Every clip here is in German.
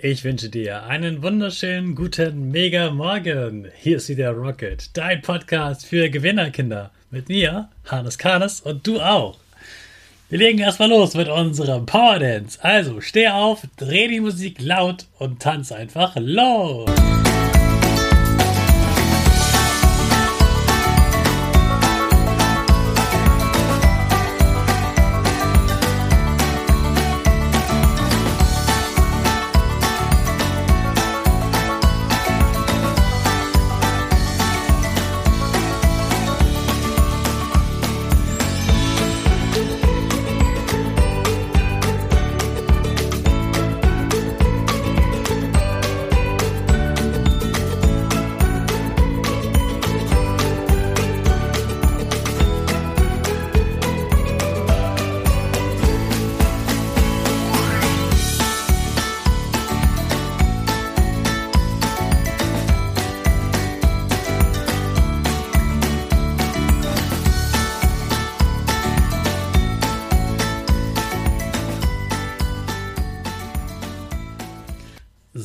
Ich wünsche dir einen wunderschönen guten Mega Morgen. Hier ist wieder Rocket, dein Podcast für Gewinnerkinder. Mit mir, Hannes Karnes und du auch. Wir legen erstmal los mit unserem Power Dance. Also steh auf, dreh die Musik laut und tanz einfach los.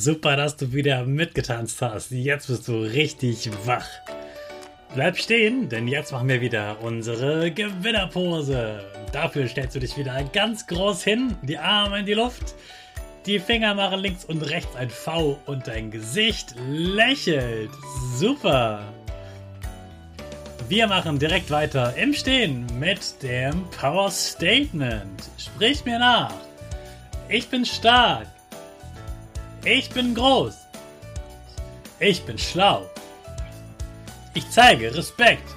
Super, dass du wieder mitgetanzt hast. Jetzt bist du richtig wach. Bleib stehen, denn jetzt machen wir wieder unsere Gewinnerpose. Dafür stellst du dich wieder ganz groß hin, die Arme in die Luft, die Finger machen links und rechts ein V und dein Gesicht lächelt. Super. Wir machen direkt weiter im Stehen mit dem Power Statement. Sprich mir nach. Ich bin stark. Ich bin groß. Ich bin schlau. Ich zeige Respekt.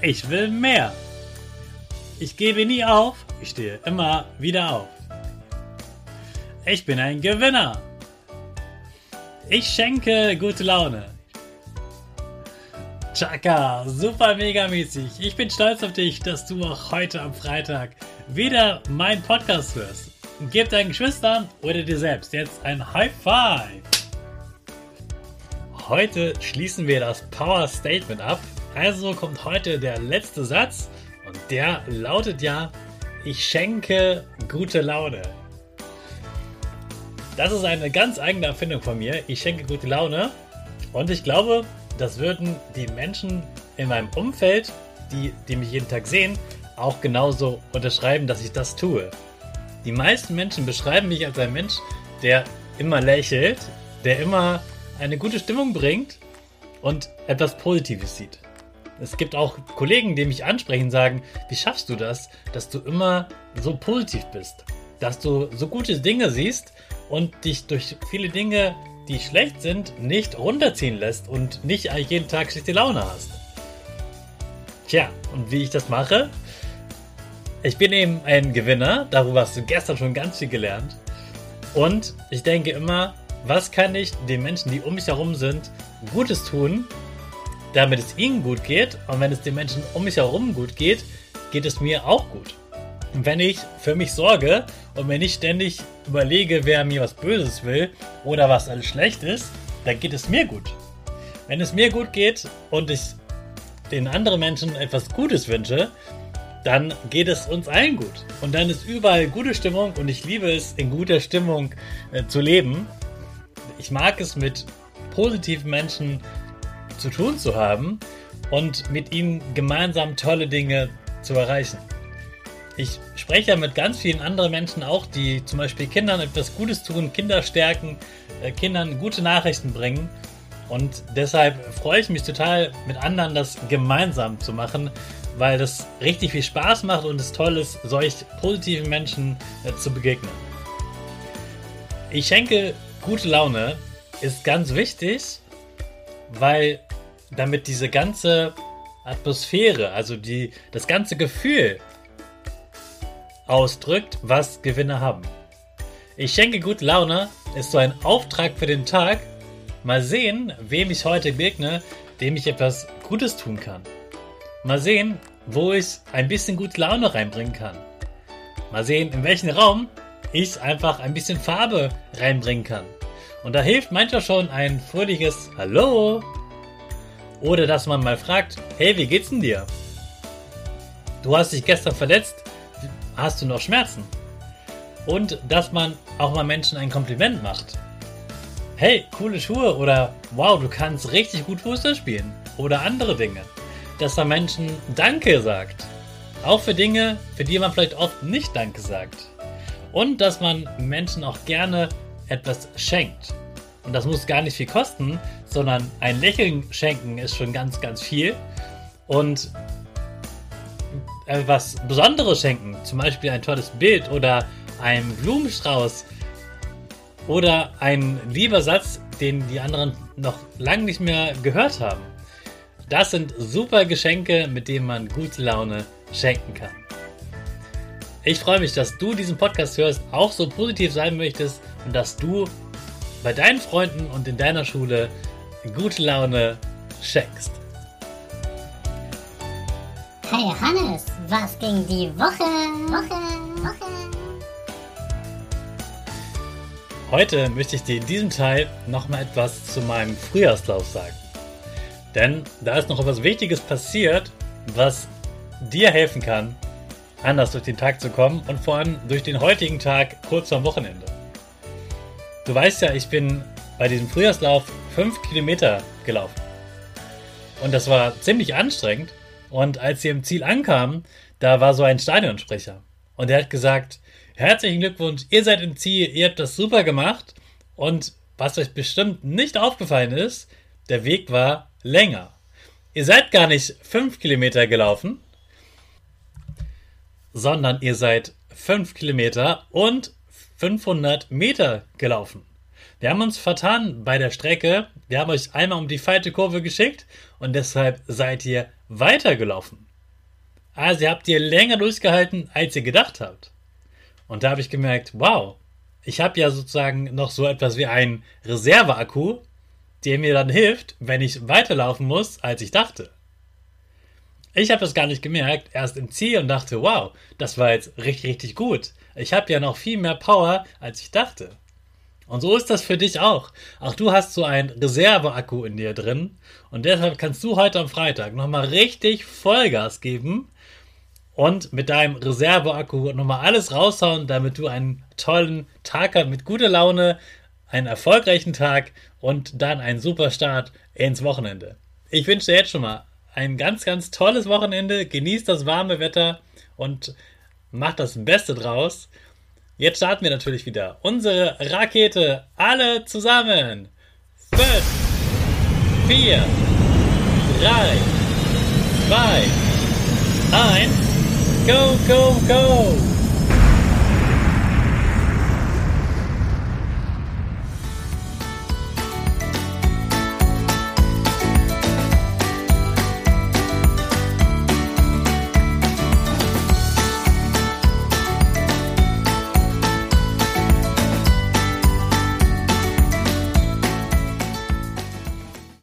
Ich will mehr. Ich gebe nie auf. Ich stehe immer wieder auf. Ich bin ein Gewinner. Ich schenke gute Laune. Chaka, super mega mäßig. Ich bin stolz auf dich, dass du auch heute am Freitag wieder meinen Podcast hörst. Gib deinen Geschwistern oder dir selbst jetzt ein High Five. Heute schließen wir das Power Statement ab. Also kommt heute der letzte Satz und der lautet ja, ich schenke gute Laune. Das ist eine ganz eigene Erfindung von mir. Ich schenke gute Laune und ich glaube, das würden die Menschen in meinem Umfeld, die, die mich jeden Tag sehen, auch genauso unterschreiben, dass ich das tue. Die meisten Menschen beschreiben mich als ein Mensch, der immer lächelt, der immer eine gute Stimmung bringt und etwas Positives sieht. Es gibt auch Kollegen, die mich ansprechen, sagen, wie schaffst du das, dass du immer so positiv bist, dass du so gute Dinge siehst und dich durch viele Dinge, die schlecht sind, nicht runterziehen lässt und nicht jeden Tag schlechte Laune hast. Tja, und wie ich das mache? Ich bin eben ein Gewinner, darüber hast du gestern schon ganz viel gelernt. Und ich denke immer, was kann ich den Menschen, die um mich herum sind, Gutes tun, damit es ihnen gut geht. Und wenn es den Menschen um mich herum gut geht, geht es mir auch gut. Und wenn ich für mich sorge und mir nicht ständig überlege, wer mir was Böses will oder was alles schlecht ist, dann geht es mir gut. Wenn es mir gut geht und ich den anderen Menschen etwas Gutes wünsche, dann geht es uns allen gut. Und dann ist überall gute Stimmung und ich liebe es, in guter Stimmung äh, zu leben. Ich mag es, mit positiven Menschen zu tun zu haben und mit ihnen gemeinsam tolle Dinge zu erreichen. Ich spreche ja mit ganz vielen anderen Menschen auch, die zum Beispiel Kindern etwas Gutes tun, Kinder stärken, äh, Kindern gute Nachrichten bringen. Und deshalb freue ich mich total, mit anderen das gemeinsam zu machen, weil das richtig viel Spaß macht und es toll ist, solch positiven Menschen äh, zu begegnen. Ich schenke gute Laune ist ganz wichtig, weil damit diese ganze Atmosphäre, also die, das ganze Gefühl ausdrückt, was Gewinner haben. Ich schenke gute Laune ist so ein Auftrag für den Tag. Mal sehen, wem ich heute begegne, dem ich etwas Gutes tun kann. Mal sehen, wo ich ein bisschen gute Laune reinbringen kann. Mal sehen, in welchen Raum ich einfach ein bisschen Farbe reinbringen kann. Und da hilft manchmal schon ein fröhliches Hallo. Oder dass man mal fragt, hey, wie geht's denn dir? Du hast dich gestern verletzt. Hast du noch Schmerzen? und dass man auch mal Menschen ein Kompliment macht. Hey, coole Schuhe oder wow, du kannst richtig gut Fußball spielen oder andere Dinge. Dass man Menschen Danke sagt. Auch für Dinge, für die man vielleicht oft nicht Danke sagt. Und dass man Menschen auch gerne etwas schenkt. Und das muss gar nicht viel kosten, sondern ein Lächeln schenken ist schon ganz, ganz viel. Und etwas Besonderes schenken, zum Beispiel ein tolles Bild oder ein Blumenstrauß oder ein lieber Satz, den die anderen noch lange nicht mehr gehört haben. Das sind super Geschenke, mit denen man gute Laune schenken kann. Ich freue mich, dass du diesen Podcast hörst, auch so positiv sein möchtest und dass du bei deinen Freunden und in deiner Schule gute Laune schenkst. Hey Hannes, was ging die Woche? Woche, Woche. Heute möchte ich dir in diesem Teil nochmal etwas zu meinem Frühjahrslauf sagen. Denn da ist noch etwas Wichtiges passiert, was dir helfen kann, anders durch den Tag zu kommen und vor allem durch den heutigen Tag kurz vor Wochenende. Du weißt ja, ich bin bei diesem Frühjahrslauf 5 Kilometer gelaufen. Und das war ziemlich anstrengend. Und als sie im Ziel ankamen, da war so ein Stadionsprecher. Und er hat gesagt, herzlichen Glückwunsch, ihr seid im Ziel, ihr habt das super gemacht. Und was euch bestimmt nicht aufgefallen ist, der Weg war länger. Ihr seid gar nicht 5 Kilometer gelaufen, sondern ihr seid 5 Kilometer und 500 Meter gelaufen. Wir haben uns vertan bei der Strecke. Wir haben euch einmal um die falsche Kurve geschickt und deshalb seid ihr weitergelaufen. Also ihr habt ihr länger durchgehalten, als ihr gedacht habt. Und da habe ich gemerkt, wow, ich habe ja sozusagen noch so etwas wie einen Reserveakku, der mir dann hilft, wenn ich weiterlaufen muss, als ich dachte. Ich habe es gar nicht gemerkt, erst im Ziel und dachte, wow, das war jetzt richtig, richtig gut. Ich habe ja noch viel mehr Power, als ich dachte. Und so ist das für dich auch. Auch du hast so einen Reserveakku in dir drin und deshalb kannst du heute am Freitag nochmal richtig Vollgas geben und mit deinem Reserveakku nochmal alles raushauen, damit du einen tollen Tag hast mit guter Laune, einen erfolgreichen Tag und dann einen super Start ins Wochenende. Ich wünsche dir jetzt schon mal ein ganz, ganz tolles Wochenende. Genieß das warme Wetter und mach das Beste draus. Jetzt starten wir natürlich wieder unsere Rakete. Alle zusammen. 5, 4, 3, 2, 1. Go, go, go!